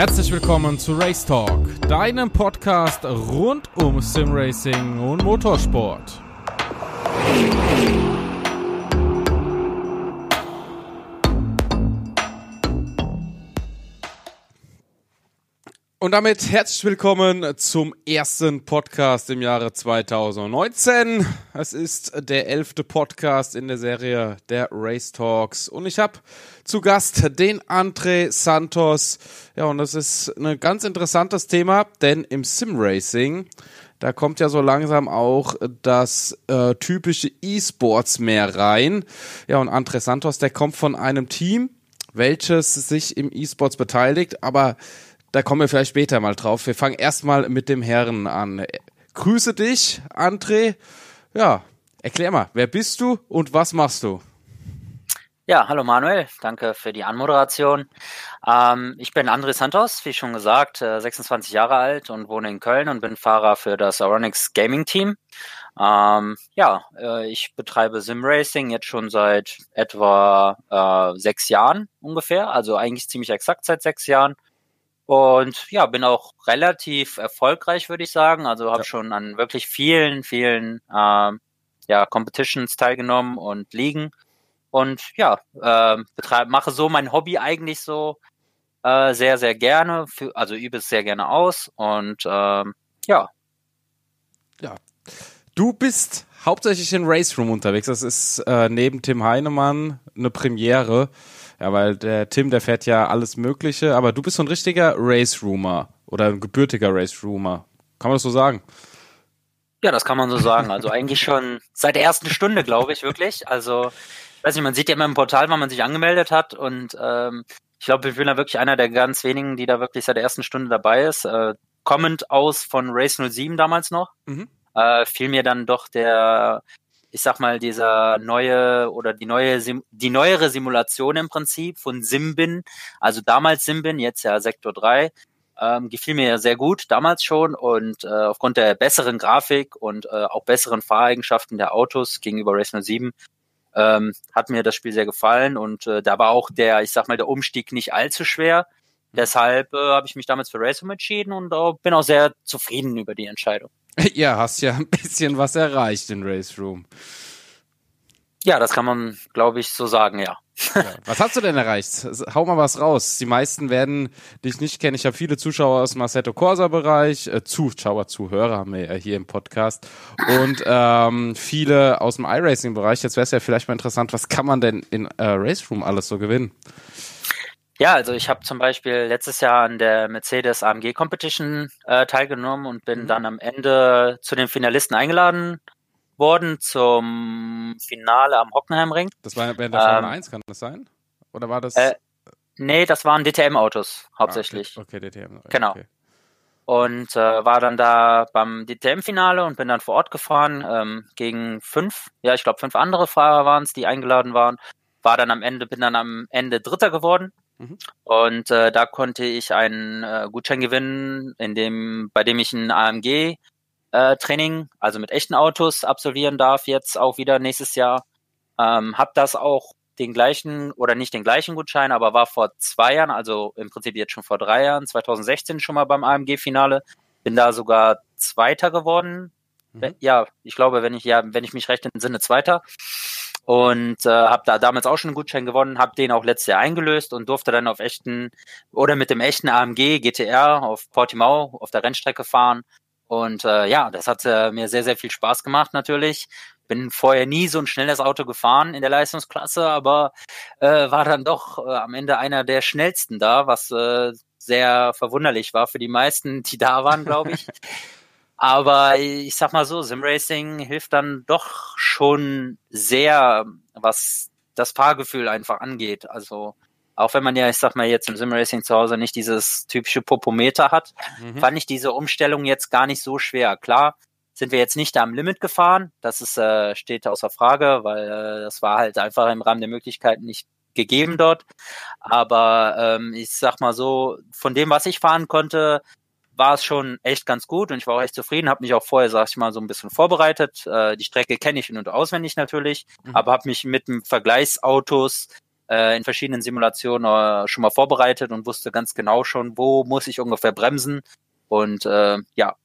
Herzlich willkommen zu Race Talk, deinem Podcast rund um Simracing und Motorsport. Und damit herzlich willkommen zum ersten Podcast im Jahre 2019. Es ist der elfte Podcast in der Serie der Race Talks und ich habe zu Gast den André Santos. Ja, und das ist ein ganz interessantes Thema, denn im Sim-Racing, da kommt ja so langsam auch das äh, typische E-Sports mehr rein. Ja, und André Santos, der kommt von einem Team, welches sich im E-Sports beteiligt, aber da kommen wir vielleicht später mal drauf. Wir fangen erstmal mit dem Herren an. Grüße dich, André. Ja, erklär mal, wer bist du und was machst du? Ja, hallo Manuel, danke für die Anmoderation. Ähm, ich bin André Santos, wie schon gesagt, 26 äh, Jahre alt und wohne in Köln und bin Fahrer für das Aronix Gaming Team. Ähm, ja, äh, ich betreibe Simracing jetzt schon seit etwa äh, sechs Jahren ungefähr, also eigentlich ziemlich exakt seit sechs Jahren. Und ja, bin auch relativ erfolgreich, würde ich sagen. Also habe ja. schon an wirklich vielen, vielen äh, ja, Competitions teilgenommen und Ligen. Und ja, äh, betreibe, mache so mein Hobby eigentlich so äh, sehr, sehr gerne. Für, also übe es sehr gerne aus. Und ähm, ja. Ja. Du bist hauptsächlich in Race Room unterwegs. Das ist äh, neben Tim Heinemann eine Premiere. Ja, weil der Tim, der fährt ja alles Mögliche, aber du bist so ein richtiger Race-Roomer oder ein gebürtiger Race-Roomer. Kann man das so sagen? Ja, das kann man so sagen. Also eigentlich schon seit der ersten Stunde, glaube ich, wirklich. Also, weiß nicht, man sieht ja immer im Portal, wann man sich angemeldet hat und ähm, ich glaube, ich bin da wirklich einer der ganz wenigen, die da wirklich seit der ersten Stunde dabei ist. Äh, kommend aus von Race 07 damals noch. Mhm. Äh, fiel mir dann doch der ich sag mal, dieser neue oder die neue, Sim die neuere Simulation im Prinzip von Simbin, also damals Simbin, jetzt ja Sektor 3, ähm, gefiel mir ja sehr gut, damals schon und äh, aufgrund der besseren Grafik und äh, auch besseren Fahreigenschaften der Autos gegenüber Race 07 ähm, hat mir das Spiel sehr gefallen und äh, da war auch der, ich sag mal, der Umstieg nicht allzu schwer. Deshalb äh, habe ich mich damals für Racing entschieden und äh, bin auch sehr zufrieden über die Entscheidung. Ja, hast ja ein bisschen was erreicht in Race Room. Ja, das kann man, glaube ich, so sagen, ja. ja. Was hast du denn erreicht? Hau mal was raus. Die meisten werden dich nicht kennen. Ich habe viele Zuschauer aus dem Assetto Corsa-Bereich, äh, Zuschauer, Zuhörer haben wir ja hier im Podcast und ähm, viele aus dem iRacing-Bereich. Jetzt wäre es ja vielleicht mal interessant, was kann man denn in äh, Race Room alles so gewinnen? Ja, also ich habe zum Beispiel letztes Jahr an der Mercedes AMG Competition äh, teilgenommen und bin mhm. dann am Ende zu den Finalisten eingeladen worden zum Finale am Hockenheimring. Das war während der Formel ähm, 1, kann das sein? Oder war das? Äh, nee, das waren DTM-Autos hauptsächlich. Ah, okay. okay. DTM. Okay. Genau. Und äh, war dann da beim DTM-Finale und bin dann vor Ort gefahren ähm, gegen fünf, ja, ich glaube fünf andere Fahrer waren es, die eingeladen waren. War dann am Ende, bin dann am Ende Dritter geworden Mhm. Und äh, da konnte ich einen äh, Gutschein gewinnen, in dem, bei dem ich ein AMG äh, Training, also mit echten Autos absolvieren darf, jetzt auch wieder nächstes Jahr. Ähm, hab das auch den gleichen oder nicht den gleichen Gutschein, aber war vor zwei Jahren, also im Prinzip jetzt schon vor drei Jahren, 2016 schon mal beim AMG-Finale. Bin da sogar Zweiter geworden. Mhm. Ja, ich glaube, wenn ich ja, wenn ich mich recht entsinne, Zweiter und äh, habe da damals auch schon einen Gutschein gewonnen, habe den auch letztes Jahr eingelöst und durfte dann auf echten oder mit dem echten AMG GTR auf Portimao auf der Rennstrecke fahren. Und äh, ja, das hat äh, mir sehr, sehr viel Spaß gemacht natürlich. Bin vorher nie so ein schnelles Auto gefahren in der Leistungsklasse, aber äh, war dann doch äh, am Ende einer der schnellsten da, was äh, sehr verwunderlich war für die meisten, die da waren, glaube ich. Aber ich sag mal so, Simracing hilft dann doch schon sehr, was das Fahrgefühl einfach angeht. Also auch wenn man ja, ich sag mal, jetzt im Simracing zu Hause nicht dieses typische Popometer hat, mhm. fand ich diese Umstellung jetzt gar nicht so schwer. Klar, sind wir jetzt nicht am Limit gefahren, das ist, äh, steht außer Frage, weil äh, das war halt einfach im Rahmen der Möglichkeiten nicht gegeben dort. Aber ähm, ich sag mal so, von dem, was ich fahren konnte, war es schon echt ganz gut und ich war auch echt zufrieden, habe mich auch vorher, sag ich mal, so ein bisschen vorbereitet. Äh, die Strecke kenne ich in- und auswendig natürlich, mhm. aber habe mich mit dem Vergleichsautos äh, in verschiedenen Simulationen äh, schon mal vorbereitet und wusste ganz genau schon, wo muss ich ungefähr bremsen. Und äh, ja,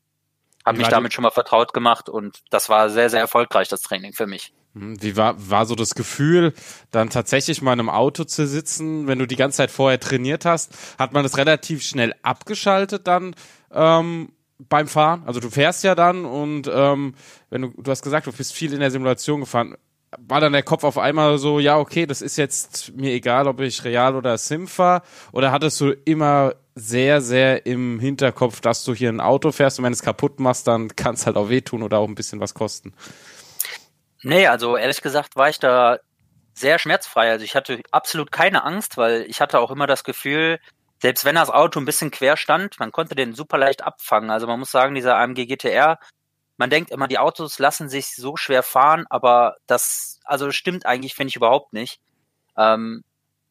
habe mich damit schon mal vertraut gemacht und das war sehr, sehr erfolgreich, das Training für mich. Hm, wie war, war so das Gefühl, dann tatsächlich mal in einem Auto zu sitzen, wenn du die ganze Zeit vorher trainiert hast? Hat man das relativ schnell abgeschaltet dann ähm, beim Fahren? Also du fährst ja dann und ähm, wenn du, du hast gesagt, du bist viel in der Simulation gefahren war dann der Kopf auf einmal so, ja, okay, das ist jetzt mir egal, ob ich Real oder Sim fahre? Oder hattest du immer sehr, sehr im Hinterkopf, dass du hier ein Auto fährst und wenn es kaputt machst, dann kann es halt auch wehtun oder auch ein bisschen was kosten? Nee, also ehrlich gesagt war ich da sehr schmerzfrei. Also ich hatte absolut keine Angst, weil ich hatte auch immer das Gefühl, selbst wenn das Auto ein bisschen quer stand, man konnte den super leicht abfangen. Also man muss sagen, dieser AMG GTR man denkt immer, die Autos lassen sich so schwer fahren, aber das, also stimmt eigentlich, finde ich überhaupt nicht. Ähm,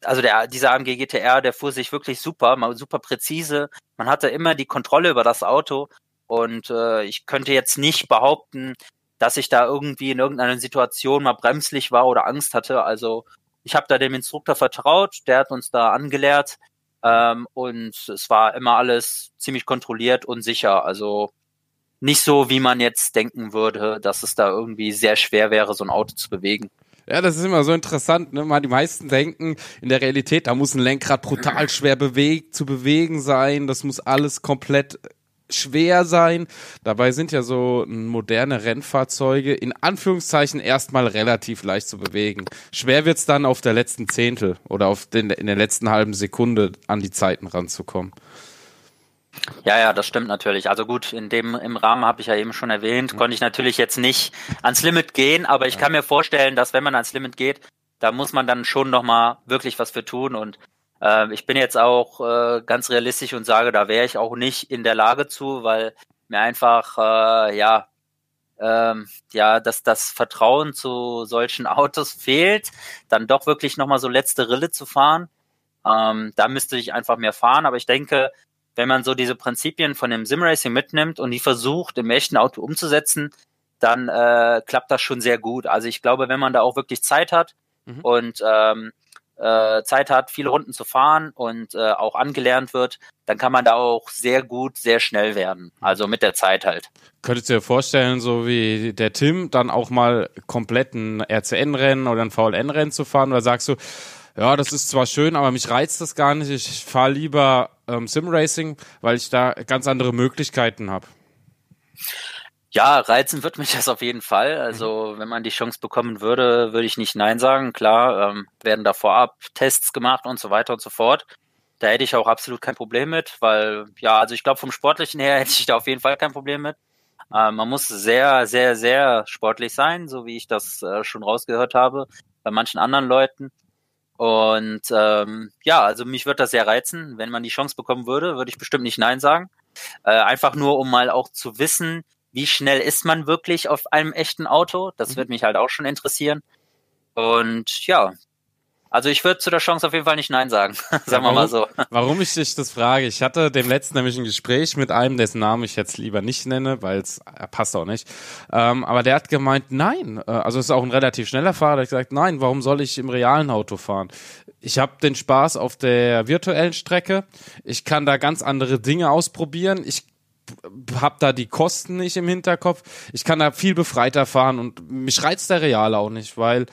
also der, dieser AMG GTR, der fuhr sich wirklich super, super präzise. Man hatte immer die Kontrolle über das Auto und äh, ich könnte jetzt nicht behaupten, dass ich da irgendwie in irgendeiner Situation mal bremslich war oder Angst hatte. Also ich habe da dem Instruktor vertraut, der hat uns da angelehrt ähm, und es war immer alles ziemlich kontrolliert und sicher. Also nicht so, wie man jetzt denken würde, dass es da irgendwie sehr schwer wäre, so ein Auto zu bewegen. Ja, das ist immer so interessant, ne? Mal die meisten denken in der Realität, da muss ein Lenkrad brutal schwer bewegt, zu bewegen sein, das muss alles komplett schwer sein. Dabei sind ja so moderne Rennfahrzeuge in Anführungszeichen erstmal relativ leicht zu bewegen. Schwer wird's dann auf der letzten Zehntel oder auf den, in der letzten halben Sekunde an die Zeiten ranzukommen. Ja, ja, das stimmt natürlich. Also gut, in dem im Rahmen habe ich ja eben schon erwähnt, mhm. konnte ich natürlich jetzt nicht ans Limit gehen, aber ich kann mir vorstellen, dass wenn man ans Limit geht, da muss man dann schon noch mal wirklich was für tun und äh, ich bin jetzt auch äh, ganz realistisch und sage, da wäre ich auch nicht in der Lage zu, weil mir einfach äh, ja ähm, ja, dass das Vertrauen zu solchen Autos fehlt, dann doch wirklich noch mal so letzte Rille zu fahren. Ähm, da müsste ich einfach mehr fahren, aber ich denke, wenn man so diese Prinzipien von dem Simracing mitnimmt und die versucht im echten Auto umzusetzen, dann äh, klappt das schon sehr gut. Also ich glaube, wenn man da auch wirklich Zeit hat mhm. und ähm, äh, Zeit hat, viele Runden zu fahren und äh, auch angelernt wird, dann kann man da auch sehr gut, sehr schnell werden. Also mit der Zeit halt. Könntest du dir vorstellen, so wie der Tim, dann auch mal komplett ein RCN-Rennen oder ein VLN-Rennen zu fahren? Oder sagst du, ja, das ist zwar schön, aber mich reizt das gar nicht. Ich fahre lieber ähm, Sim-Racing, weil ich da ganz andere Möglichkeiten habe. Ja, reizen wird mich das auf jeden Fall. Also mhm. wenn man die Chance bekommen würde, würde ich nicht Nein sagen. Klar, ähm, werden da vorab Tests gemacht und so weiter und so fort. Da hätte ich auch absolut kein Problem mit, weil ja, also ich glaube vom Sportlichen her hätte ich da auf jeden Fall kein Problem mit. Äh, man muss sehr, sehr, sehr sportlich sein, so wie ich das äh, schon rausgehört habe bei manchen anderen Leuten. Und ähm, ja, also mich würde das sehr reizen. Wenn man die Chance bekommen würde, würde ich bestimmt nicht Nein sagen. Äh, einfach nur, um mal auch zu wissen, wie schnell ist man wirklich auf einem echten Auto. Das mhm. würde mich halt auch schon interessieren. Und ja, also ich würde zu der Chance auf jeden Fall nicht Nein sagen, sagen wir mal so. Warum ich dich das frage, ich hatte dem letzten nämlich ein Gespräch mit einem, dessen Namen ich jetzt lieber nicht nenne, weil es passt auch nicht. Ähm, aber der hat gemeint, nein, äh, also es ist auch ein relativ schneller Fahrer, der hat gesagt, nein, warum soll ich im realen Auto fahren? Ich habe den Spaß auf der virtuellen Strecke, ich kann da ganz andere Dinge ausprobieren, ich habe da die Kosten nicht im Hinterkopf, ich kann da viel befreiter fahren und mich reizt der Real auch nicht, weil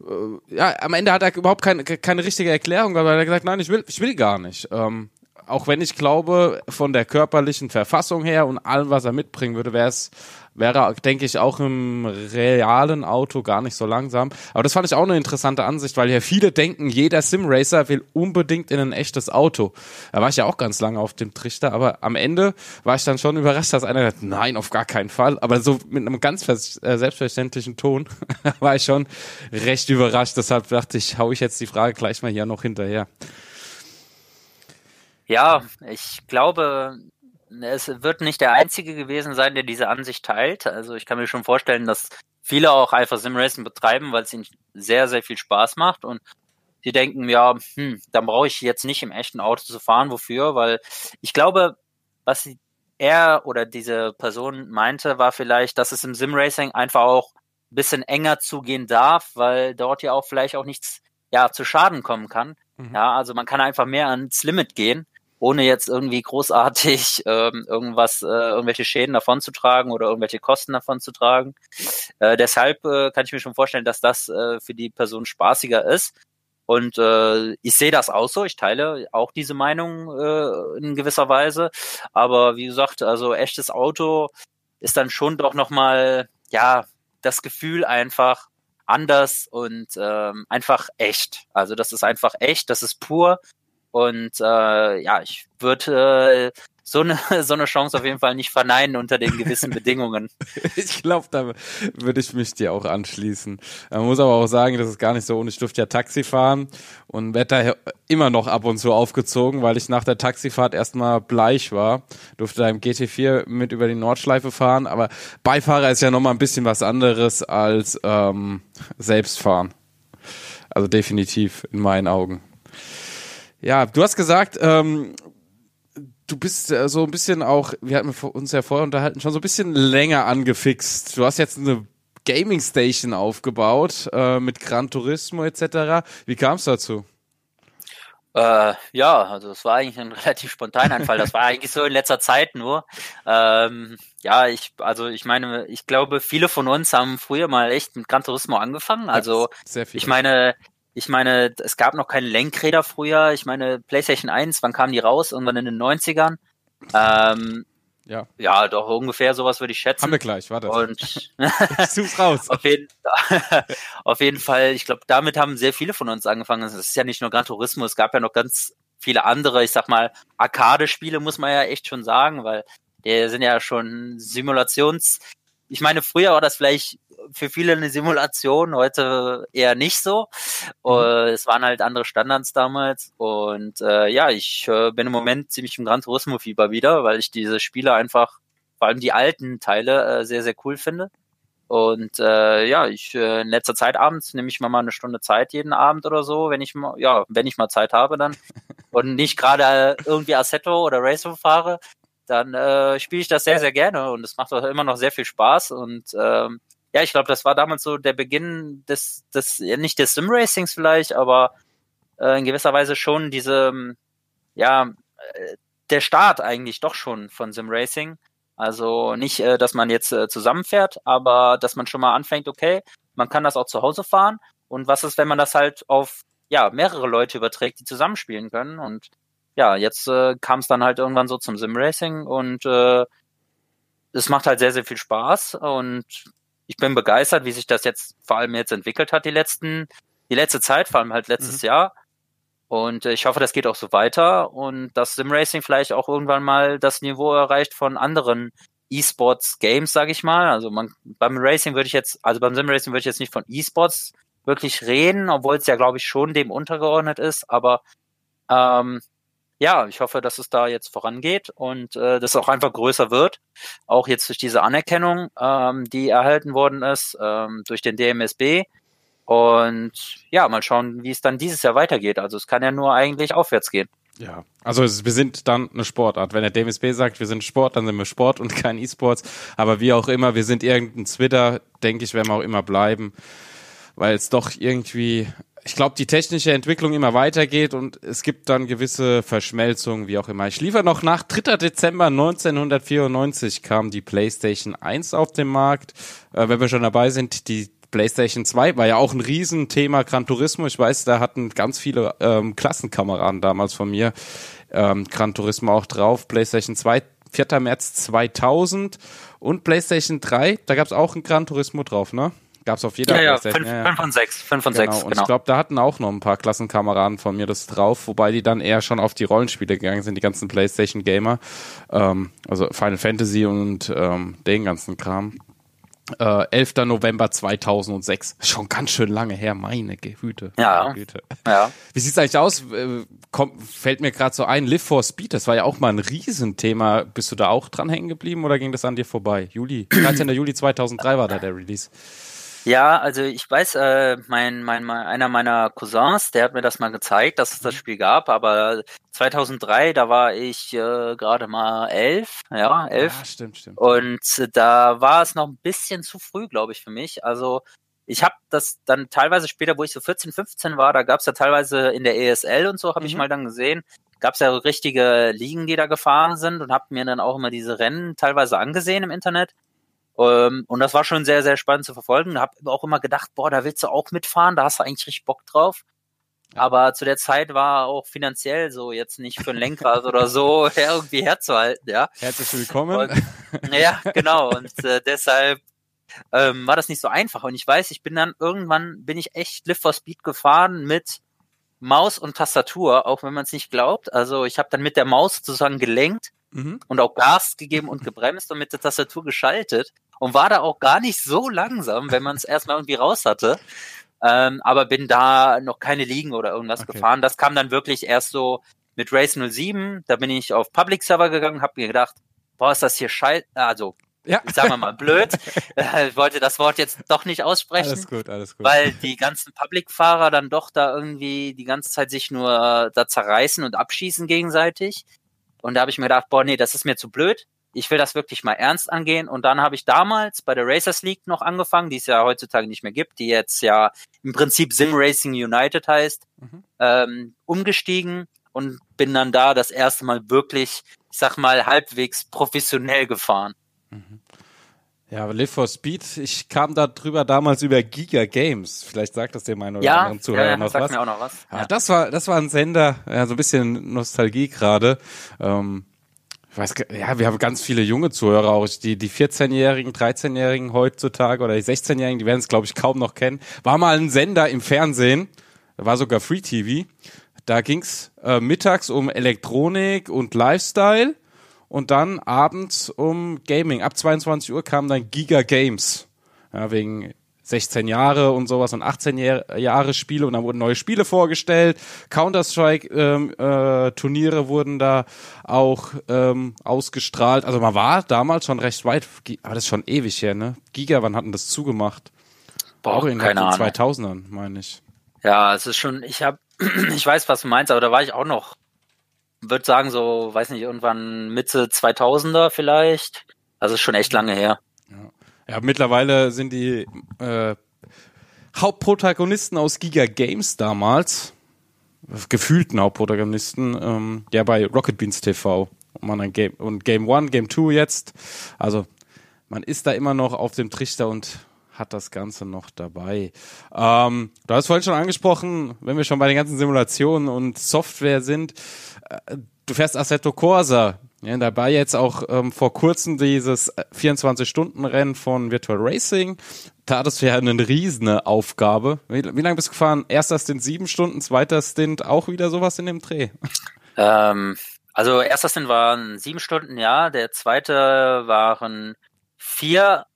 äh, ja, am Ende hat er überhaupt keine, keine richtige Erklärung, aber er hat gesagt, nein, ich will, ich will gar nicht. Ähm, auch wenn ich glaube, von der körperlichen Verfassung her und allem, was er mitbringen würde, wäre es wäre, denke ich, auch im realen Auto gar nicht so langsam. Aber das fand ich auch eine interessante Ansicht, weil ja viele denken, jeder Simracer will unbedingt in ein echtes Auto. Da war ich ja auch ganz lange auf dem Trichter, aber am Ende war ich dann schon überrascht, dass einer sagt, nein, auf gar keinen Fall. Aber so mit einem ganz äh, selbstverständlichen Ton war ich schon recht überrascht. Deshalb dachte ich, hau ich jetzt die Frage gleich mal hier noch hinterher. Ja, ich glaube, es wird nicht der Einzige gewesen sein, der diese Ansicht teilt. Also ich kann mir schon vorstellen, dass viele auch einfach Simracing betreiben, weil es ihnen sehr, sehr viel Spaß macht und die denken, ja, hm, dann brauche ich jetzt nicht im echten Auto zu fahren. Wofür? Weil ich glaube, was er oder diese Person meinte, war vielleicht, dass es im Simracing einfach auch ein bisschen enger zugehen darf, weil dort ja auch vielleicht auch nichts ja zu Schaden kommen kann. Mhm. Ja, also man kann einfach mehr ans Limit gehen, ohne jetzt irgendwie großartig ähm, irgendwas, äh, irgendwelche Schäden davon zu tragen oder irgendwelche Kosten davon zu tragen. Äh, deshalb äh, kann ich mir schon vorstellen, dass das äh, für die Person spaßiger ist. Und äh, ich sehe das auch so, ich teile auch diese Meinung äh, in gewisser Weise. Aber wie gesagt, also echtes Auto ist dann schon doch nochmal, ja, das Gefühl einfach anders und ähm, einfach echt. Also das ist einfach echt, das ist pur. Und äh, ja, ich würde äh, so eine, so eine Chance auf jeden Fall nicht verneinen unter den gewissen Bedingungen. ich glaube, da würde ich mich dir auch anschließen. Man muss aber auch sagen, das ist gar nicht so und ich durfte ja Taxi fahren und da immer noch ab und zu aufgezogen, weil ich nach der Taxifahrt erstmal bleich war. Durfte da im GT4 mit über die Nordschleife fahren, aber Beifahrer ist ja nochmal ein bisschen was anderes als ähm, selbst fahren. Also definitiv in meinen Augen. Ja, du hast gesagt, ähm, du bist äh, so ein bisschen auch, wir hatten uns ja vorher unterhalten, schon so ein bisschen länger angefixt. Du hast jetzt eine Gaming Station aufgebaut äh, mit Gran Turismo etc. Wie kam es dazu? Äh, ja, also es war eigentlich ein relativ spontaner Einfall. Das war eigentlich so in letzter Zeit nur. Ähm, ja, ich, also ich meine, ich glaube, viele von uns haben früher mal echt mit Gran Turismo angefangen. Also ich meine, ich meine, es gab noch keine Lenkräder früher. Ich meine, PlayStation 1, wann kamen die raus? Irgendwann in den 90ern. Ähm, ja. Ja, doch ungefähr sowas würde ich schätzen. Haben wir gleich, warte. Und ich raus. auf, jeden, auf jeden Fall, ich glaube, damit haben sehr viele von uns angefangen. Es ist ja nicht nur Gran Turismo, es gab ja noch ganz viele andere, ich sag mal, Arcade-Spiele, muss man ja echt schon sagen, weil die sind ja schon Simulations. Ich meine, früher war das vielleicht für viele eine Simulation, heute eher nicht so. Mhm. Äh, es waren halt andere Standards damals. Und äh, ja, ich äh, bin im Moment ziemlich im Gran Turismo-Fieber wieder, weil ich diese Spiele einfach, vor allem die alten Teile, äh, sehr, sehr cool finde. Und äh, ja, ich äh, in letzter Zeit abends nehme ich mir mal eine Stunde Zeit jeden Abend oder so, wenn ich mal, ja, wenn ich mal Zeit habe dann und nicht gerade irgendwie Assetto oder Racer fahre, dann äh, spiele ich das sehr, sehr gerne und es macht auch immer noch sehr viel Spaß und ähm, ja, ich glaube, das war damals so der Beginn des, des nicht des Sim-Racings vielleicht, aber äh, in gewisser Weise schon diese, ähm, ja, äh, der Start eigentlich doch schon von Sim-Racing. Also nicht, äh, dass man jetzt äh, zusammenfährt, aber dass man schon mal anfängt, okay, man kann das auch zu Hause fahren. Und was ist, wenn man das halt auf ja mehrere Leute überträgt, die zusammenspielen können? Und ja, jetzt äh, kam es dann halt irgendwann so zum Sim-Racing und äh, es macht halt sehr, sehr viel Spaß und ich bin begeistert, wie sich das jetzt vor allem jetzt entwickelt hat, die letzten, die letzte Zeit, vor allem halt letztes mhm. Jahr. Und äh, ich hoffe, das geht auch so weiter und dass Simracing vielleicht auch irgendwann mal das Niveau erreicht von anderen E-Sports Games, sage ich mal. Also man beim Racing würde ich jetzt, also beim Simracing würde ich jetzt nicht von E-Sports wirklich reden, obwohl es ja glaube ich schon dem untergeordnet ist. Aber ähm, ja, ich hoffe, dass es da jetzt vorangeht und äh, das auch einfach größer wird. Auch jetzt durch diese Anerkennung, ähm, die erhalten worden ist ähm, durch den DMSB. Und ja, mal schauen, wie es dann dieses Jahr weitergeht. Also es kann ja nur eigentlich aufwärts gehen. Ja, also wir sind dann eine Sportart. Wenn der DMSB sagt, wir sind Sport, dann sind wir Sport und kein E-Sports. Aber wie auch immer, wir sind irgendein Twitter, denke ich, werden wir auch immer bleiben, weil es doch irgendwie ich glaube, die technische Entwicklung immer weitergeht und es gibt dann gewisse Verschmelzungen, wie auch immer. Ich liefere noch nach 3. Dezember 1994 kam die PlayStation 1 auf den Markt. Äh, wenn wir schon dabei sind, die PlayStation 2 war ja auch ein Riesenthema Gran Turismo. Ich weiß, da hatten ganz viele ähm, Klassenkameraden damals von mir ähm, Gran Turismo auch drauf. PlayStation 2 4. März 2000 und PlayStation 3, da gab es auch ein Gran Turismo drauf, ne? Gab es auf jeder ja, ja, 5 ja, ja. und 6. 5 und genau. 6, Und genau. ich glaube, da hatten auch noch ein paar Klassenkameraden von mir das drauf, wobei die dann eher schon auf die Rollenspiele gegangen sind, die ganzen Playstation-Gamer. Ähm, also Final Fantasy und ähm, den ganzen Kram. Äh, 11. November 2006. Schon ganz schön lange her, meine Güte. Ja. Güte. ja. Wie sieht's eigentlich aus? Äh, kommt, fällt mir gerade so ein, Live for Speed, das war ja auch mal ein Riesenthema. Bist du da auch dran hängen geblieben oder ging das an dir vorbei? Juli, 13. Juli 2003 war da der Release. Ja, also ich weiß, äh, mein, mein, mein, einer meiner Cousins, der hat mir das mal gezeigt, dass es das mhm. Spiel gab, aber 2003, da war ich äh, gerade mal elf, ja, elf. Ja, stimmt, stimmt. Und da war es noch ein bisschen zu früh, glaube ich, für mich. Also ich habe das dann teilweise später, wo ich so 14, 15 war, da gab es ja teilweise in der ESL und so, habe mhm. ich mal dann gesehen, gab es ja richtige Ligen, die da gefahren sind und habe mir dann auch immer diese Rennen teilweise angesehen im Internet. Ähm, und das war schon sehr, sehr spannend zu verfolgen. Habe auch immer gedacht, boah, da willst du auch mitfahren, da hast du eigentlich richtig Bock drauf. Aber zu der Zeit war auch finanziell so jetzt nicht für ein Lenkrad oder so irgendwie herzuhalten, ja. Herzlich willkommen. Und, ja, genau. Und äh, deshalb ähm, war das nicht so einfach. Und ich weiß, ich bin dann irgendwann, bin ich echt Lift for Speed gefahren mit Maus und Tastatur, auch wenn man es nicht glaubt. Also ich habe dann mit der Maus sozusagen gelenkt mhm. und auch Gas gegeben und gebremst und mit der Tastatur geschaltet und war da auch gar nicht so langsam, wenn man es erstmal irgendwie raus hatte. Ähm, aber bin da noch keine Ligen oder irgendwas okay. gefahren. Das kam dann wirklich erst so mit Race 07. Da bin ich auf Public Server gegangen, habe mir gedacht, boah, ist das hier scheiße, also ja. sagen wir mal blöd. ich wollte das Wort jetzt doch nicht aussprechen. Alles gut, alles gut. Weil die ganzen Public-Fahrer dann doch da irgendwie die ganze Zeit sich nur da zerreißen und abschießen gegenseitig. Und da habe ich mir gedacht, boah, nee, das ist mir zu blöd. Ich will das wirklich mal ernst angehen. Und dann habe ich damals bei der Racers League noch angefangen, die es ja heutzutage nicht mehr gibt, die jetzt ja im Prinzip Sim Racing United heißt, mhm. ähm, umgestiegen und bin dann da das erste Mal wirklich, ich sag mal, halbwegs professionell gefahren. Mhm. Ja, Live for Speed, ich kam da drüber damals über Giga Games. Vielleicht sagt das dem einen oder ja, anderen Zuhörer ja, noch sagt was. Mir auch noch was. Ja, ja, das war, das war ein Sender, ja, so ein bisschen Nostalgie gerade. Ähm, ich weiß, ja, wir haben ganz viele junge Zuhörer auch. Die, die 14-Jährigen, 13-Jährigen heutzutage oder die 16-Jährigen, die werden es, glaube ich, kaum noch kennen. War mal ein Sender im Fernsehen, war sogar Free TV. Da ging's äh, mittags um Elektronik und Lifestyle und dann abends um Gaming. Ab 22 Uhr kamen dann Giga Games. Ja, wegen 16 Jahre und sowas und 18 Jahre Spiele und dann wurden neue Spiele vorgestellt. Counter-Strike ähm, äh, Turniere wurden da auch ähm, ausgestrahlt. Also man war damals schon recht weit, aber das ist schon ewig her, ne? Giga, wann hatten das zugemacht? Boah, auch in keine den 2000ern, meine ich. Ja, es ist schon, ich habe, ich weiß, was du meinst, aber da war ich auch noch würde sagen, so, weiß nicht, irgendwann Mitte 2000er vielleicht. Also schon echt lange her. Ja, ja mittlerweile sind die äh, Hauptprotagonisten aus Giga Games damals, gefühlten Hauptprotagonisten, ähm, ja bei Rocket Beans TV und, man Game, und Game One, Game Two jetzt. Also man ist da immer noch auf dem Trichter und hat das Ganze noch dabei. Ähm, du hast vorhin schon angesprochen, wenn wir schon bei den ganzen Simulationen und Software sind, du fährst Assetto Corsa. Ja, dabei jetzt auch ähm, vor kurzem dieses 24-Stunden-Rennen von Virtual Racing. Da hattest du ja eine riesene Aufgabe. Wie, wie lange bist du gefahren? Erster Stint sieben Stunden, zweiter Stint auch wieder sowas in dem Dreh? Ähm, also erster Stint waren sieben Stunden, ja. Der zweite waren vier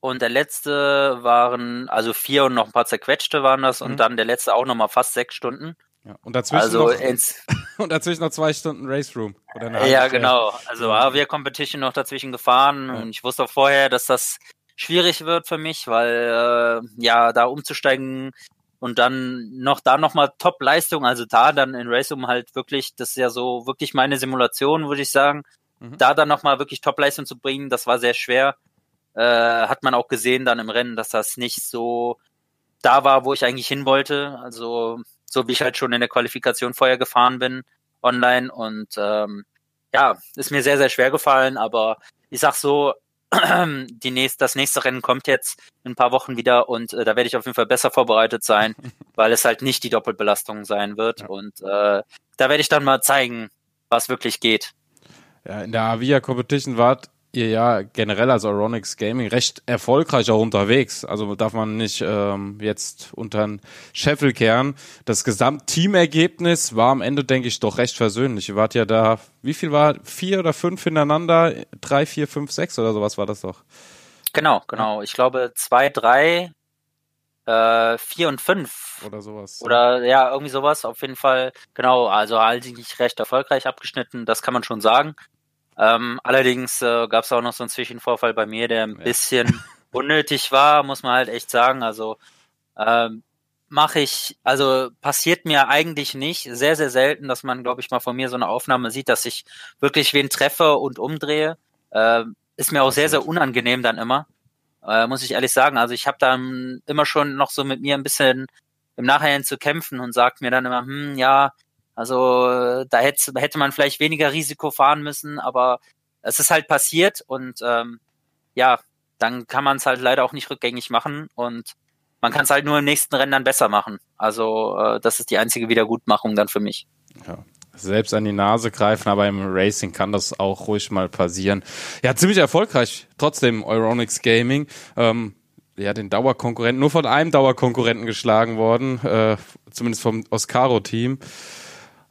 und der letzte waren, also vier und noch ein paar zerquetschte waren das mhm. und dann der letzte auch nochmal fast sechs Stunden. Ja, und dazwischen also noch, und dazwischen noch zwei Stunden Race Room. Oder ja, genau. Also AWR Competition noch dazwischen gefahren ja. und ich wusste auch vorher, dass das schwierig wird für mich, weil äh, ja da umzusteigen und dann noch da nochmal Top-Leistung, also da dann in Race Room halt wirklich, das ist ja so wirklich meine Simulation, würde ich sagen, mhm. da dann nochmal wirklich Top-Leistung zu bringen, das war sehr schwer. Äh, hat man auch gesehen dann im Rennen, dass das nicht so da war, wo ich eigentlich hin wollte. Also so wie ich halt schon in der Qualifikation vorher gefahren bin online und ähm, ja, ist mir sehr, sehr schwer gefallen, aber ich sag so, die nächste, das nächste Rennen kommt jetzt in ein paar Wochen wieder und äh, da werde ich auf jeden Fall besser vorbereitet sein, weil es halt nicht die Doppelbelastung sein wird ja. und äh, da werde ich dann mal zeigen, was wirklich geht. Ja, in der Avia Competition wart ihr ja generell als Aronix Gaming recht erfolgreich auch unterwegs. Also darf man nicht ähm, jetzt unter den Scheffel kehren. Das Gesamtteamergebnis war am Ende, denke ich, doch recht versöhnlich. Ihr wart ja da, wie viel war? Vier oder fünf hintereinander? Drei, vier, fünf, sechs oder sowas war das doch. Genau, genau. Ich glaube zwei, drei, äh, vier und fünf. Oder sowas. Oder ja, irgendwie sowas. Auf jeden Fall, genau, also eigentlich recht erfolgreich abgeschnitten, das kann man schon sagen. Ähm, allerdings äh, gab es auch noch so einen Zwischenvorfall bei mir, der ein ja. bisschen unnötig war, muss man halt echt sagen. Also ähm, mache ich, also passiert mir eigentlich nicht, sehr, sehr selten, dass man, glaube ich, mal von mir so eine Aufnahme sieht, dass ich wirklich wen treffe und umdrehe. Äh, ist mir auch sehr, sehr unangenehm dann immer. äh, muss ich ehrlich sagen. Also ich habe dann immer schon noch so mit mir ein bisschen im Nachhinein zu kämpfen und sagt mir dann immer, hm, ja, also da hätte, hätte man vielleicht weniger Risiko fahren müssen, aber es ist halt passiert und ähm, ja, dann kann man es halt leider auch nicht rückgängig machen und man kann es halt nur im nächsten Rennen dann besser machen. Also äh, das ist die einzige Wiedergutmachung dann für mich. Ja. Selbst an die Nase greifen, aber im Racing kann das auch ruhig mal passieren. Ja, ziemlich erfolgreich, trotzdem Euronics Gaming. Ähm, ja, den Dauerkonkurrenten, nur von einem Dauerkonkurrenten geschlagen worden, äh, zumindest vom Oscaro-Team.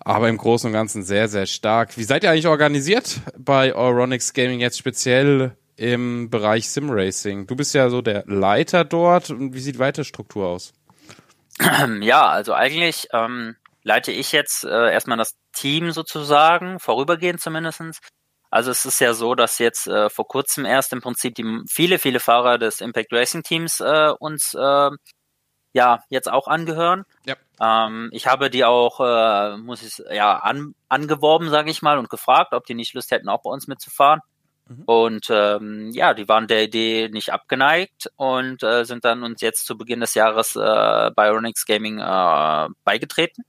Aber im Großen und Ganzen sehr, sehr stark. Wie seid ihr eigentlich organisiert bei Euronics Gaming jetzt speziell im Bereich Simracing? Du bist ja so der Leiter dort. Und wie sieht weitere Struktur aus? Ja, also eigentlich ähm, leite ich jetzt äh, erstmal das Team sozusagen, vorübergehend zumindestens. Also es ist ja so, dass jetzt äh, vor kurzem erst im Prinzip die viele, viele Fahrer des Impact Racing Teams äh, uns äh, ja jetzt auch angehören. Ja. Ähm, ich habe die auch, äh, muss ich ja, an, angeworben, sage ich mal, und gefragt, ob die nicht Lust hätten, auch bei uns mitzufahren. Mhm. Und ähm, ja, die waren der Idee nicht abgeneigt und äh, sind dann uns jetzt zu Beginn des Jahres äh, bei Onyx Gaming äh, beigetreten.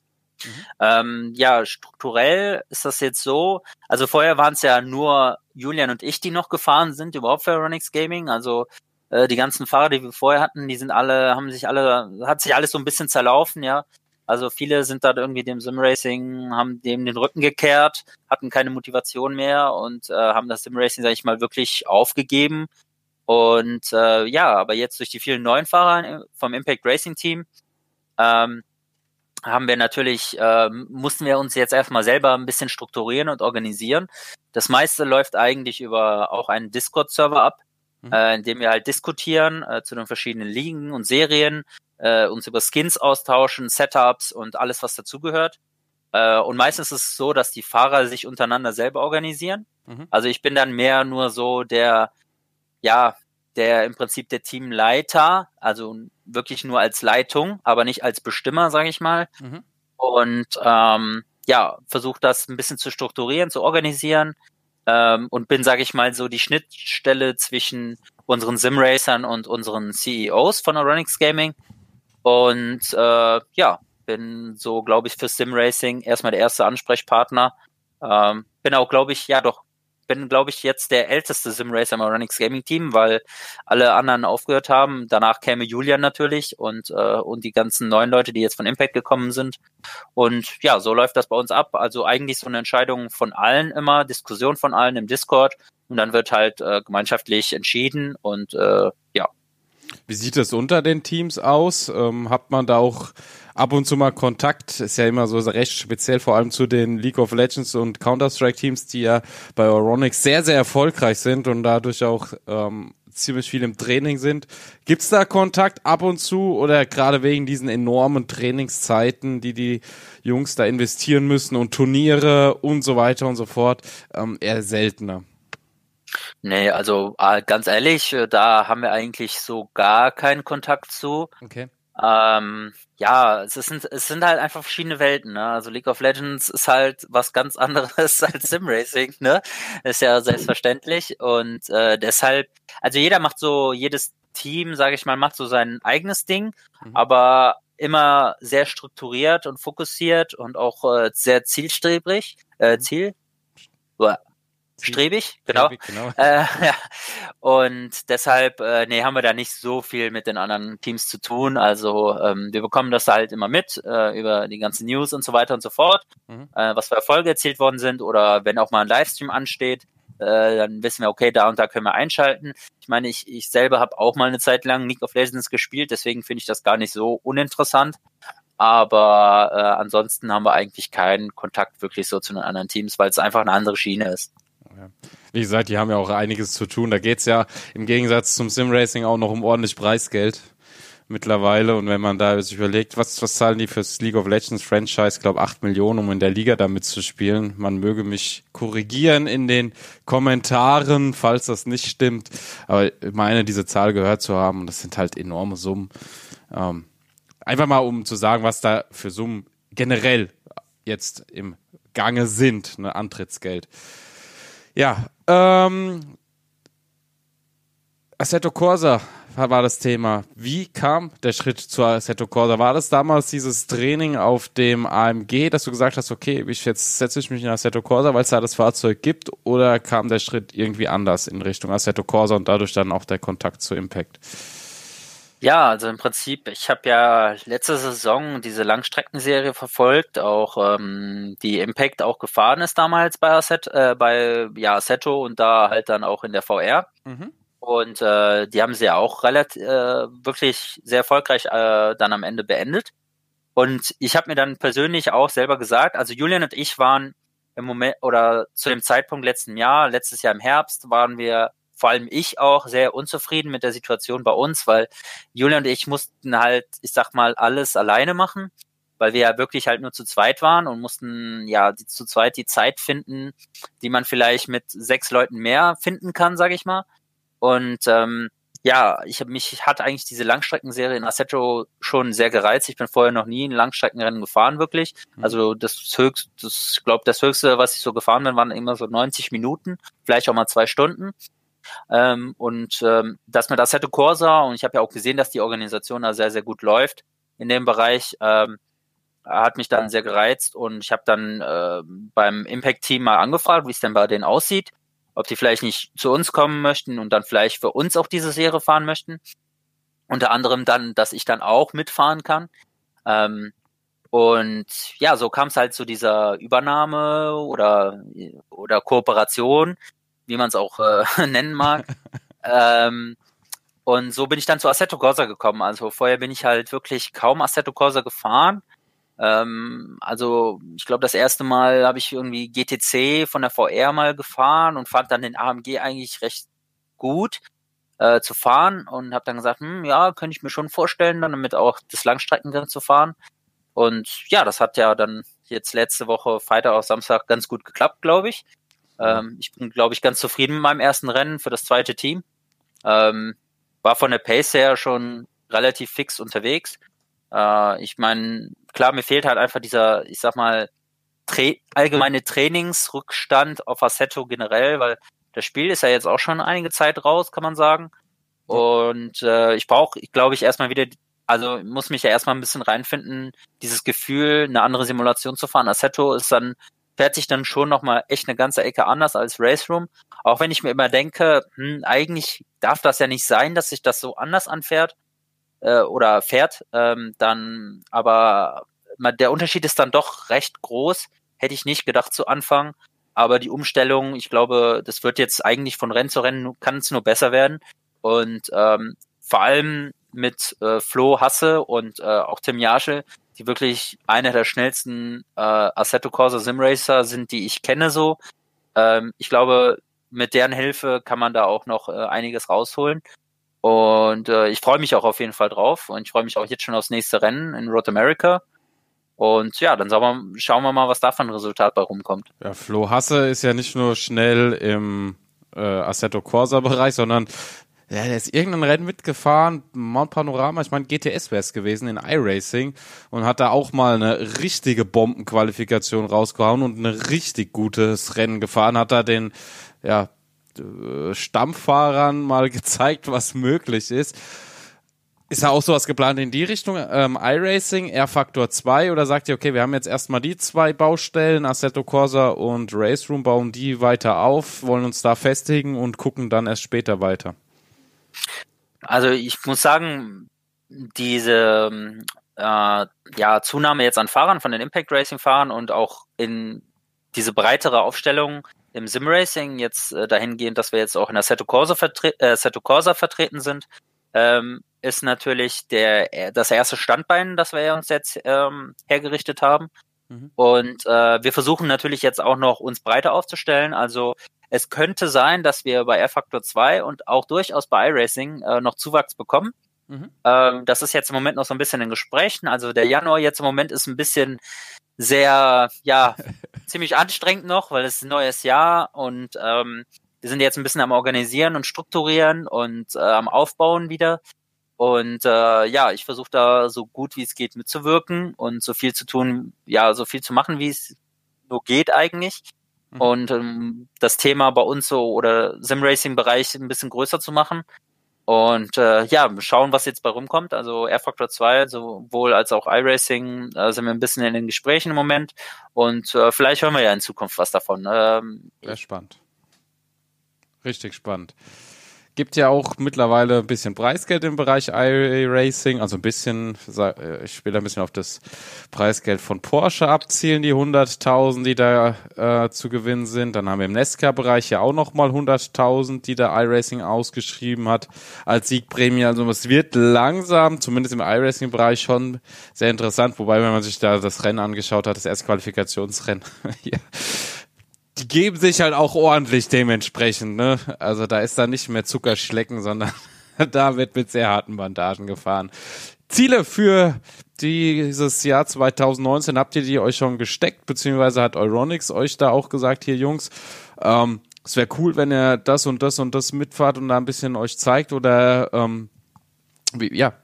Mhm. Ähm, ja, strukturell ist das jetzt so. Also vorher waren es ja nur Julian und ich, die noch gefahren sind, überhaupt für Onyx Gaming. Also äh, die ganzen Fahrer, die wir vorher hatten, die sind alle, haben sich alle, hat sich alles so ein bisschen zerlaufen, ja. Also viele sind da irgendwie dem Simracing, haben dem den Rücken gekehrt, hatten keine Motivation mehr und äh, haben das Simracing, sag ich mal, wirklich aufgegeben. Und äh, ja, aber jetzt durch die vielen neuen Fahrer vom Impact Racing Team ähm, haben wir natürlich, äh, mussten wir uns jetzt erstmal selber ein bisschen strukturieren und organisieren. Das meiste läuft eigentlich über auch einen Discord-Server ab, mhm. äh, in dem wir halt diskutieren äh, zu den verschiedenen Ligen und Serien, äh, uns über Skins austauschen, Setups und alles, was dazugehört. Äh, und meistens ist es so, dass die Fahrer sich untereinander selber organisieren. Mhm. Also ich bin dann mehr nur so der, ja, der im Prinzip der Teamleiter, also wirklich nur als Leitung, aber nicht als Bestimmer, sage ich mal. Mhm. Und ähm, ja, versuche das ein bisschen zu strukturieren, zu organisieren ähm, und bin, sage ich mal, so die Schnittstelle zwischen unseren Simracern und unseren CEOs von Aronix Gaming. Und äh, ja, bin so, glaube ich, für Simracing erstmal der erste Ansprechpartner. Ähm, bin auch, glaube ich, ja doch bin, glaube ich, jetzt der älteste Simracer im Runix Gaming Team, weil alle anderen aufgehört haben. Danach käme Julian natürlich und, äh, und die ganzen neuen Leute, die jetzt von Impact gekommen sind. Und ja, so läuft das bei uns ab. Also eigentlich so eine Entscheidung von allen immer, Diskussion von allen im Discord. Und dann wird halt äh, gemeinschaftlich entschieden und äh, ja. Wie sieht es unter den Teams aus? Ähm, hat man da auch ab und zu mal Kontakt. Ist ja immer so recht speziell, vor allem zu den League of Legends und Counter-Strike-Teams, die ja bei Oronix sehr, sehr erfolgreich sind und dadurch auch ähm, ziemlich viel im Training sind. Gibt's da Kontakt ab und zu oder gerade wegen diesen enormen Trainingszeiten, die die Jungs da investieren müssen und Turniere und so weiter und so fort, ähm, eher seltener? Nee, also äh, ganz ehrlich, äh, da haben wir eigentlich so gar keinen Kontakt zu. Okay. Ähm, ja, es sind, es sind halt einfach verschiedene Welten, ne? Also League of Legends ist halt was ganz anderes als Simracing, ne? Ist ja selbstverständlich. Und äh, deshalb, also jeder macht so, jedes Team, sage ich mal, macht so sein eigenes Ding, mhm. aber immer sehr strukturiert und fokussiert und auch äh, sehr zielstrebig, äh, mhm. Ziel, Strebig, genau. Strebig, genau. Äh, ja. Und deshalb, äh, nee, haben wir da nicht so viel mit den anderen Teams zu tun. Also ähm, wir bekommen das halt immer mit äh, über die ganzen News und so weiter und so fort, mhm. äh, was für Erfolge erzielt worden sind oder wenn auch mal ein Livestream ansteht, äh, dann wissen wir, okay, da und da können wir einschalten. Ich meine, ich, ich selber habe auch mal eine Zeit lang League of Legends gespielt, deswegen finde ich das gar nicht so uninteressant. Aber äh, ansonsten haben wir eigentlich keinen Kontakt wirklich so zu den anderen Teams, weil es einfach eine andere Schiene ist. Ja. Wie gesagt, die haben ja auch einiges zu tun. Da geht's ja im Gegensatz zum Simracing auch noch um ordentlich Preisgeld mittlerweile. Und wenn man da sich überlegt, was, was zahlen die fürs League of Legends Franchise? Ich glaube, 8 Millionen, um in der Liga damit zu spielen. Man möge mich korrigieren in den Kommentaren, falls das nicht stimmt. Aber ich meine, diese Zahl gehört zu haben. Und das sind halt enorme Summen. Ähm, einfach mal, um zu sagen, was da für Summen generell jetzt im Gange sind, ne, Antrittsgeld. Ja, ähm, Assetto Corsa war das Thema. Wie kam der Schritt zu Assetto Corsa? War das damals dieses Training auf dem AMG, dass du gesagt hast, okay, ich jetzt setze ich mich in Assetto Corsa, weil es da das Fahrzeug gibt, oder kam der Schritt irgendwie anders in Richtung Assetto Corsa und dadurch dann auch der Kontakt zu Impact? Ja, also im Prinzip, ich habe ja letzte Saison diese Langstreckenserie verfolgt, auch ähm, die Impact auch gefahren ist damals bei Assetto, äh, bei ja, Assetto und da halt dann auch in der VR. Mhm. Und äh, die haben sie ja auch relativ äh, wirklich sehr erfolgreich äh, dann am Ende beendet. Und ich habe mir dann persönlich auch selber gesagt, also Julian und ich waren im Moment oder zu dem Zeitpunkt letzten Jahr, letztes Jahr im Herbst, waren wir vor allem ich auch sehr unzufrieden mit der Situation bei uns, weil Julian und ich mussten halt, ich sag mal, alles alleine machen, weil wir ja wirklich halt nur zu zweit waren und mussten ja die, zu zweit die Zeit finden, die man vielleicht mit sechs Leuten mehr finden kann, sag ich mal. Und ähm, ja, ich habe mich hat eigentlich diese Langstreckenserie in Assetto schon sehr gereizt. Ich bin vorher noch nie ein Langstreckenrennen gefahren wirklich. Mhm. Also das höchste, das ich glaube das höchste, was ich so gefahren bin, waren immer so 90 Minuten, vielleicht auch mal zwei Stunden. Ähm, und ähm, dass mit Assetto Corsa und ich habe ja auch gesehen, dass die Organisation da sehr sehr gut läuft in dem Bereich. Ähm, hat mich dann sehr gereizt und ich habe dann äh, beim Impact Team mal angefragt, wie es denn bei denen aussieht ob die vielleicht nicht zu uns kommen möchten und dann vielleicht für uns auch diese Serie fahren möchten. Unter anderem dann, dass ich dann auch mitfahren kann. Ähm, und ja, so kam es halt zu dieser Übernahme oder, oder Kooperation, wie man es auch äh, nennen mag. ähm, und so bin ich dann zu Assetto Corsa gekommen. Also vorher bin ich halt wirklich kaum Assetto Corsa gefahren. Ähm, also ich glaube, das erste Mal habe ich irgendwie GTC von der VR mal gefahren und fand dann den AMG eigentlich recht gut äh, zu fahren und habe dann gesagt, hm, ja, könnte ich mir schon vorstellen, dann damit auch das Langstreckenrennen zu fahren. Und ja, das hat ja dann jetzt letzte Woche Freitag auf Samstag ganz gut geklappt, glaube ich. Ähm, ich bin, glaube ich, ganz zufrieden mit meinem ersten Rennen für das zweite Team. Ähm, war von der Pace her schon relativ fix unterwegs. Äh, ich meine, klar, mir fehlt halt einfach dieser, ich sag mal, tra allgemeine Trainingsrückstand auf Assetto generell, weil das Spiel ist ja jetzt auch schon einige Zeit raus, kann man sagen. Und äh, ich brauche, glaube ich, erstmal wieder, also muss mich ja erstmal ein bisschen reinfinden, dieses Gefühl, eine andere Simulation zu fahren. Assetto ist dann, fährt sich dann schon nochmal echt eine ganze Ecke anders als Race Room. Auch wenn ich mir immer denke, hm, eigentlich darf das ja nicht sein, dass sich das so anders anfährt äh, oder fährt, ähm, dann aber der Unterschied ist dann doch recht groß. Hätte ich nicht gedacht zu Anfang. Aber die Umstellung, ich glaube, das wird jetzt eigentlich von Rennen zu Rennen, kann es nur besser werden. Und ähm, vor allem mit äh, Flo Hasse und äh, auch Tim Jaschel, die wirklich einer der schnellsten äh, Assetto Corsa Simracer sind, die ich kenne so. Ähm, ich glaube, mit deren Hilfe kann man da auch noch äh, einiges rausholen. Und äh, ich freue mich auch auf jeden Fall drauf und ich freue mich auch jetzt schon aufs nächste Rennen in Road America. Und ja, dann wir, schauen wir mal, was da für ein Resultat bei rumkommt. Ja, Flo Hasse ist ja nicht nur schnell im äh, Assetto Corsa Bereich, sondern ja, der ist irgendein Rennen mitgefahren, Mount Panorama, ich meine GTS wäre es gewesen in iRacing und hat da auch mal eine richtige Bombenqualifikation rausgehauen und ein richtig gutes Rennen gefahren, hat da den ja äh, Stammfahrern mal gezeigt, was möglich ist. Ist da auch sowas geplant in die Richtung? Ähm, iRacing, R-Faktor 2 oder sagt ihr, okay, wir haben jetzt erstmal die zwei Baustellen, Assetto Corsa und Race Room, bauen die weiter auf, wollen uns da festigen und gucken dann erst später weiter? Also ich muss sagen, diese äh, ja, Zunahme jetzt an Fahrern von den Impact Racing Fahrern und auch in diese breitere Aufstellung im Simracing jetzt äh, dahingehend, dass wir jetzt auch in der Seto Corsa, vertre äh, Seto Corsa vertreten sind, ähm, ist natürlich der äh, das erste Standbein, das wir uns jetzt ähm, hergerichtet haben. Mhm. Und äh, wir versuchen natürlich jetzt auch noch uns breiter aufzustellen. Also es könnte sein, dass wir bei R-Factor 2 und auch durchaus bei iRacing äh, noch Zuwachs bekommen. Mhm. Ähm, das ist jetzt im Moment noch so ein bisschen in Gesprächen. Also der Januar jetzt im Moment ist ein bisschen sehr, ja, ziemlich anstrengend noch, weil es ist ein neues Jahr und ähm, wir sind jetzt ein bisschen am Organisieren und Strukturieren und äh, am Aufbauen wieder. Und äh, ja, ich versuche da so gut wie es geht mitzuwirken und so viel zu tun, ja, so viel zu machen, wie es nur geht eigentlich. Mhm. Und ähm, das Thema bei uns so oder Sim-Racing-Bereich ein bisschen größer zu machen. Und äh, ja, schauen, was jetzt bei rumkommt. Also Air Factor 2, sowohl als auch iRacing, äh, sind wir ein bisschen in den Gesprächen im Moment. Und äh, vielleicht hören wir ja in Zukunft was davon. Ähm, Sehr spannend. Richtig spannend. Gibt ja auch mittlerweile ein bisschen Preisgeld im Bereich iRacing, also ein bisschen, äh, ich will ein bisschen auf das Preisgeld von Porsche abzielen, die 100.000, die da äh, zu gewinnen sind. Dann haben wir im Nesca-Bereich ja auch nochmal 100.000, die da iRacing ausgeschrieben hat als Siegprämie. Also es wird langsam, zumindest im iRacing-Bereich schon sehr interessant. Wobei, wenn man sich da das Rennen angeschaut hat, das erste Qualifikationsrennen, hier, die geben sich halt auch ordentlich dementsprechend, ne? Also da ist da nicht mehr Zuckerschlecken, sondern da wird mit sehr harten Bandagen gefahren. Ziele für dieses Jahr 2019 habt ihr die euch schon gesteckt, beziehungsweise hat Euronics euch da auch gesagt, hier Jungs, ähm, es wäre cool, wenn ihr das und das und das mitfahrt und da ein bisschen euch zeigt oder ähm, wie, ja,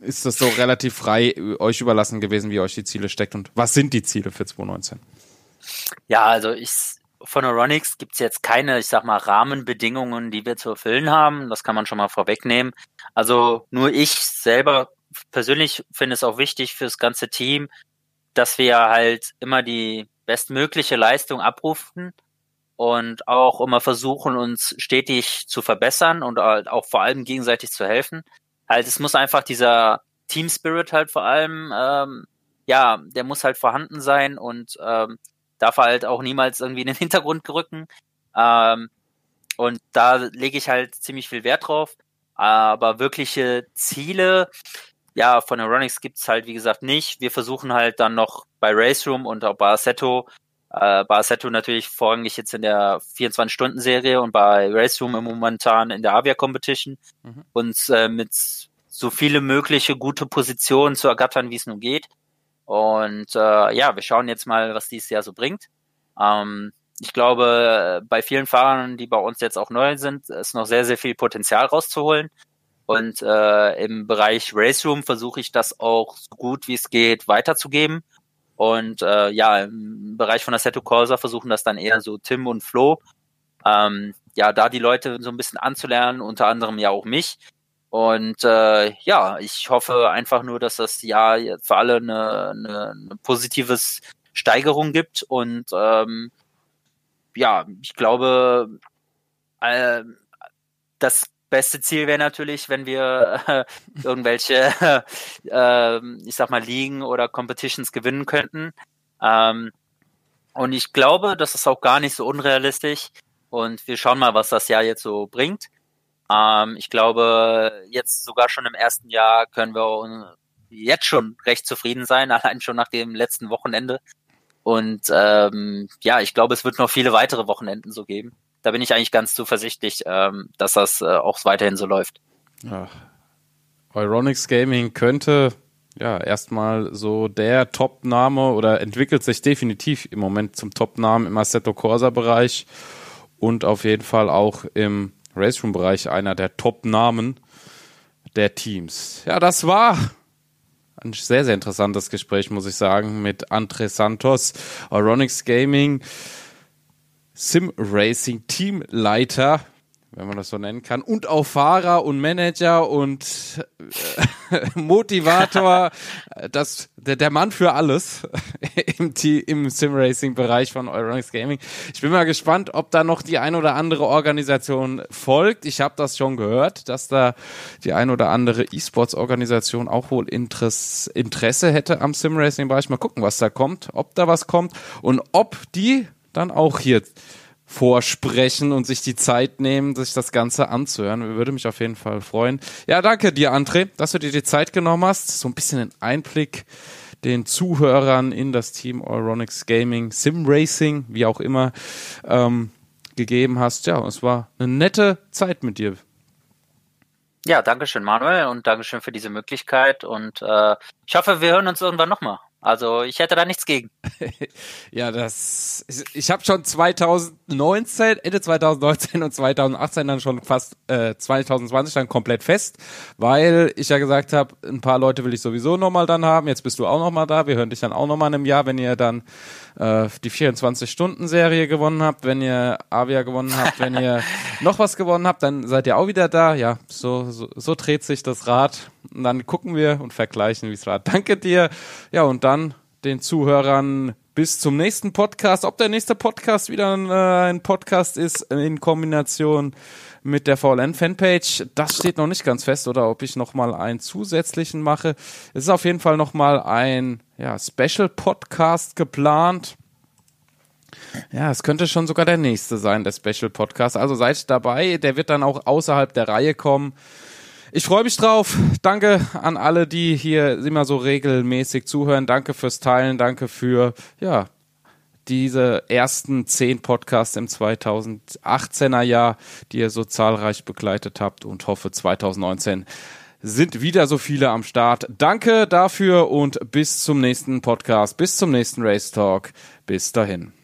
ist das so relativ frei euch überlassen gewesen, wie euch die Ziele steckt und was sind die Ziele für 2019? Ja, also ich von Euronics gibt es jetzt keine, ich sag mal, Rahmenbedingungen, die wir zu erfüllen haben. Das kann man schon mal vorwegnehmen. Also nur ich selber persönlich finde es auch wichtig für das ganze Team, dass wir halt immer die bestmögliche Leistung abrufen und auch immer versuchen, uns stetig zu verbessern und halt auch vor allem gegenseitig zu helfen. Halt, es muss einfach dieser Team Spirit halt vor allem, ähm, ja, der muss halt vorhanden sein und ähm, darf halt auch niemals irgendwie in den Hintergrund gerücken. Ähm, und da lege ich halt ziemlich viel Wert drauf. Aber wirkliche Ziele, ja, von Aeronix gibt's halt, wie gesagt, nicht. Wir versuchen halt dann noch bei Race Room und auch bei Assetto, äh, bei Assetto natürlich vorrangig jetzt in der 24-Stunden-Serie und bei Race Room momentan in der Avia Competition, mhm. uns äh, mit so viele mögliche gute Positionen zu ergattern, wie es nun geht. Und äh, ja, wir schauen jetzt mal, was dieses Jahr so bringt. Ähm, ich glaube, bei vielen Fahrern, die bei uns jetzt auch neu sind, ist noch sehr, sehr viel Potenzial rauszuholen. Und äh, im Bereich Race Room versuche ich das auch so gut wie es geht weiterzugeben. Und äh, ja, im Bereich von Assetto Corsa versuchen das dann eher so Tim und Flo. Ähm, ja, da die Leute so ein bisschen anzulernen, unter anderem ja auch mich. Und äh, ja, ich hoffe einfach nur, dass das Jahr für alle eine, eine, eine positives Steigerung gibt. Und ähm, ja, ich glaube, äh, das beste Ziel wäre natürlich, wenn wir äh, irgendwelche, äh, ich sag mal, Ligen oder Competitions gewinnen könnten. Ähm, und ich glaube, das ist auch gar nicht so unrealistisch. Und wir schauen mal, was das Jahr jetzt so bringt. Ähm, ich glaube, jetzt sogar schon im ersten Jahr können wir jetzt schon recht zufrieden sein, allein schon nach dem letzten Wochenende. Und ähm, ja, ich glaube, es wird noch viele weitere Wochenenden so geben. Da bin ich eigentlich ganz zuversichtlich, ähm, dass das äh, auch weiterhin so läuft. Ja. Euronics Gaming könnte ja erstmal so der Top-Name oder entwickelt sich definitiv im Moment zum Top-Namen im Assetto Corsa-Bereich und auf jeden Fall auch im Raceroom-Bereich einer der Top-Namen der Teams. Ja, das war ein sehr, sehr interessantes Gespräch, muss ich sagen, mit Andre Santos, Aronix Gaming, Sim Racing Teamleiter wenn man das so nennen kann, und auch Fahrer und Manager und äh, Motivator, das, der, der Mann für alles im, im Sim-Racing-Bereich von Euronics Gaming. Ich bin mal gespannt, ob da noch die ein oder andere Organisation folgt. Ich habe das schon gehört, dass da die ein oder andere E-Sports-Organisation auch wohl Interesse, Interesse hätte am Sim-Racing-Bereich. Mal gucken, was da kommt, ob da was kommt und ob die dann auch hier vorsprechen und sich die Zeit nehmen, sich das Ganze anzuhören. Würde mich auf jeden Fall freuen. Ja, danke dir, André, dass du dir die Zeit genommen hast. So ein bisschen einen Einblick den Zuhörern in das Team Euronics Gaming, Sim Racing, wie auch immer, ähm, gegeben hast. Ja, es war eine nette Zeit mit dir. Ja, danke schön, Manuel, und danke schön für diese Möglichkeit. Und äh, ich hoffe, wir hören uns irgendwann nochmal. Also ich hätte da nichts gegen. ja, das. Ich, ich habe schon 2019, Ende 2019 und 2018 dann schon fast äh, 2020 dann komplett fest, weil ich ja gesagt habe, ein paar Leute will ich sowieso nochmal dann haben. Jetzt bist du auch nochmal da. Wir hören dich dann auch nochmal in einem Jahr, wenn ihr dann äh, die 24-Stunden-Serie gewonnen habt, wenn ihr Avia gewonnen habt, wenn ihr noch was gewonnen habt, dann seid ihr auch wieder da. Ja, so, so, so dreht sich das Rad. Und dann gucken wir und vergleichen, wie es war. Danke dir. Ja, und dann den Zuhörern bis zum nächsten Podcast. Ob der nächste Podcast wieder ein, äh, ein Podcast ist in Kombination mit der VLN-Fanpage, das steht noch nicht ganz fest. Oder ob ich nochmal einen zusätzlichen mache. Es ist auf jeden Fall nochmal ein ja, Special-Podcast geplant. Ja, es könnte schon sogar der nächste sein, der Special Podcast. Also seid dabei. Der wird dann auch außerhalb der Reihe kommen. Ich freue mich drauf. Danke an alle, die hier immer so regelmäßig zuhören. Danke fürs Teilen. Danke für, ja, diese ersten zehn Podcasts im 2018er Jahr, die ihr so zahlreich begleitet habt und hoffe 2019 sind wieder so viele am Start. Danke dafür und bis zum nächsten Podcast, bis zum nächsten Race Talk. Bis dahin.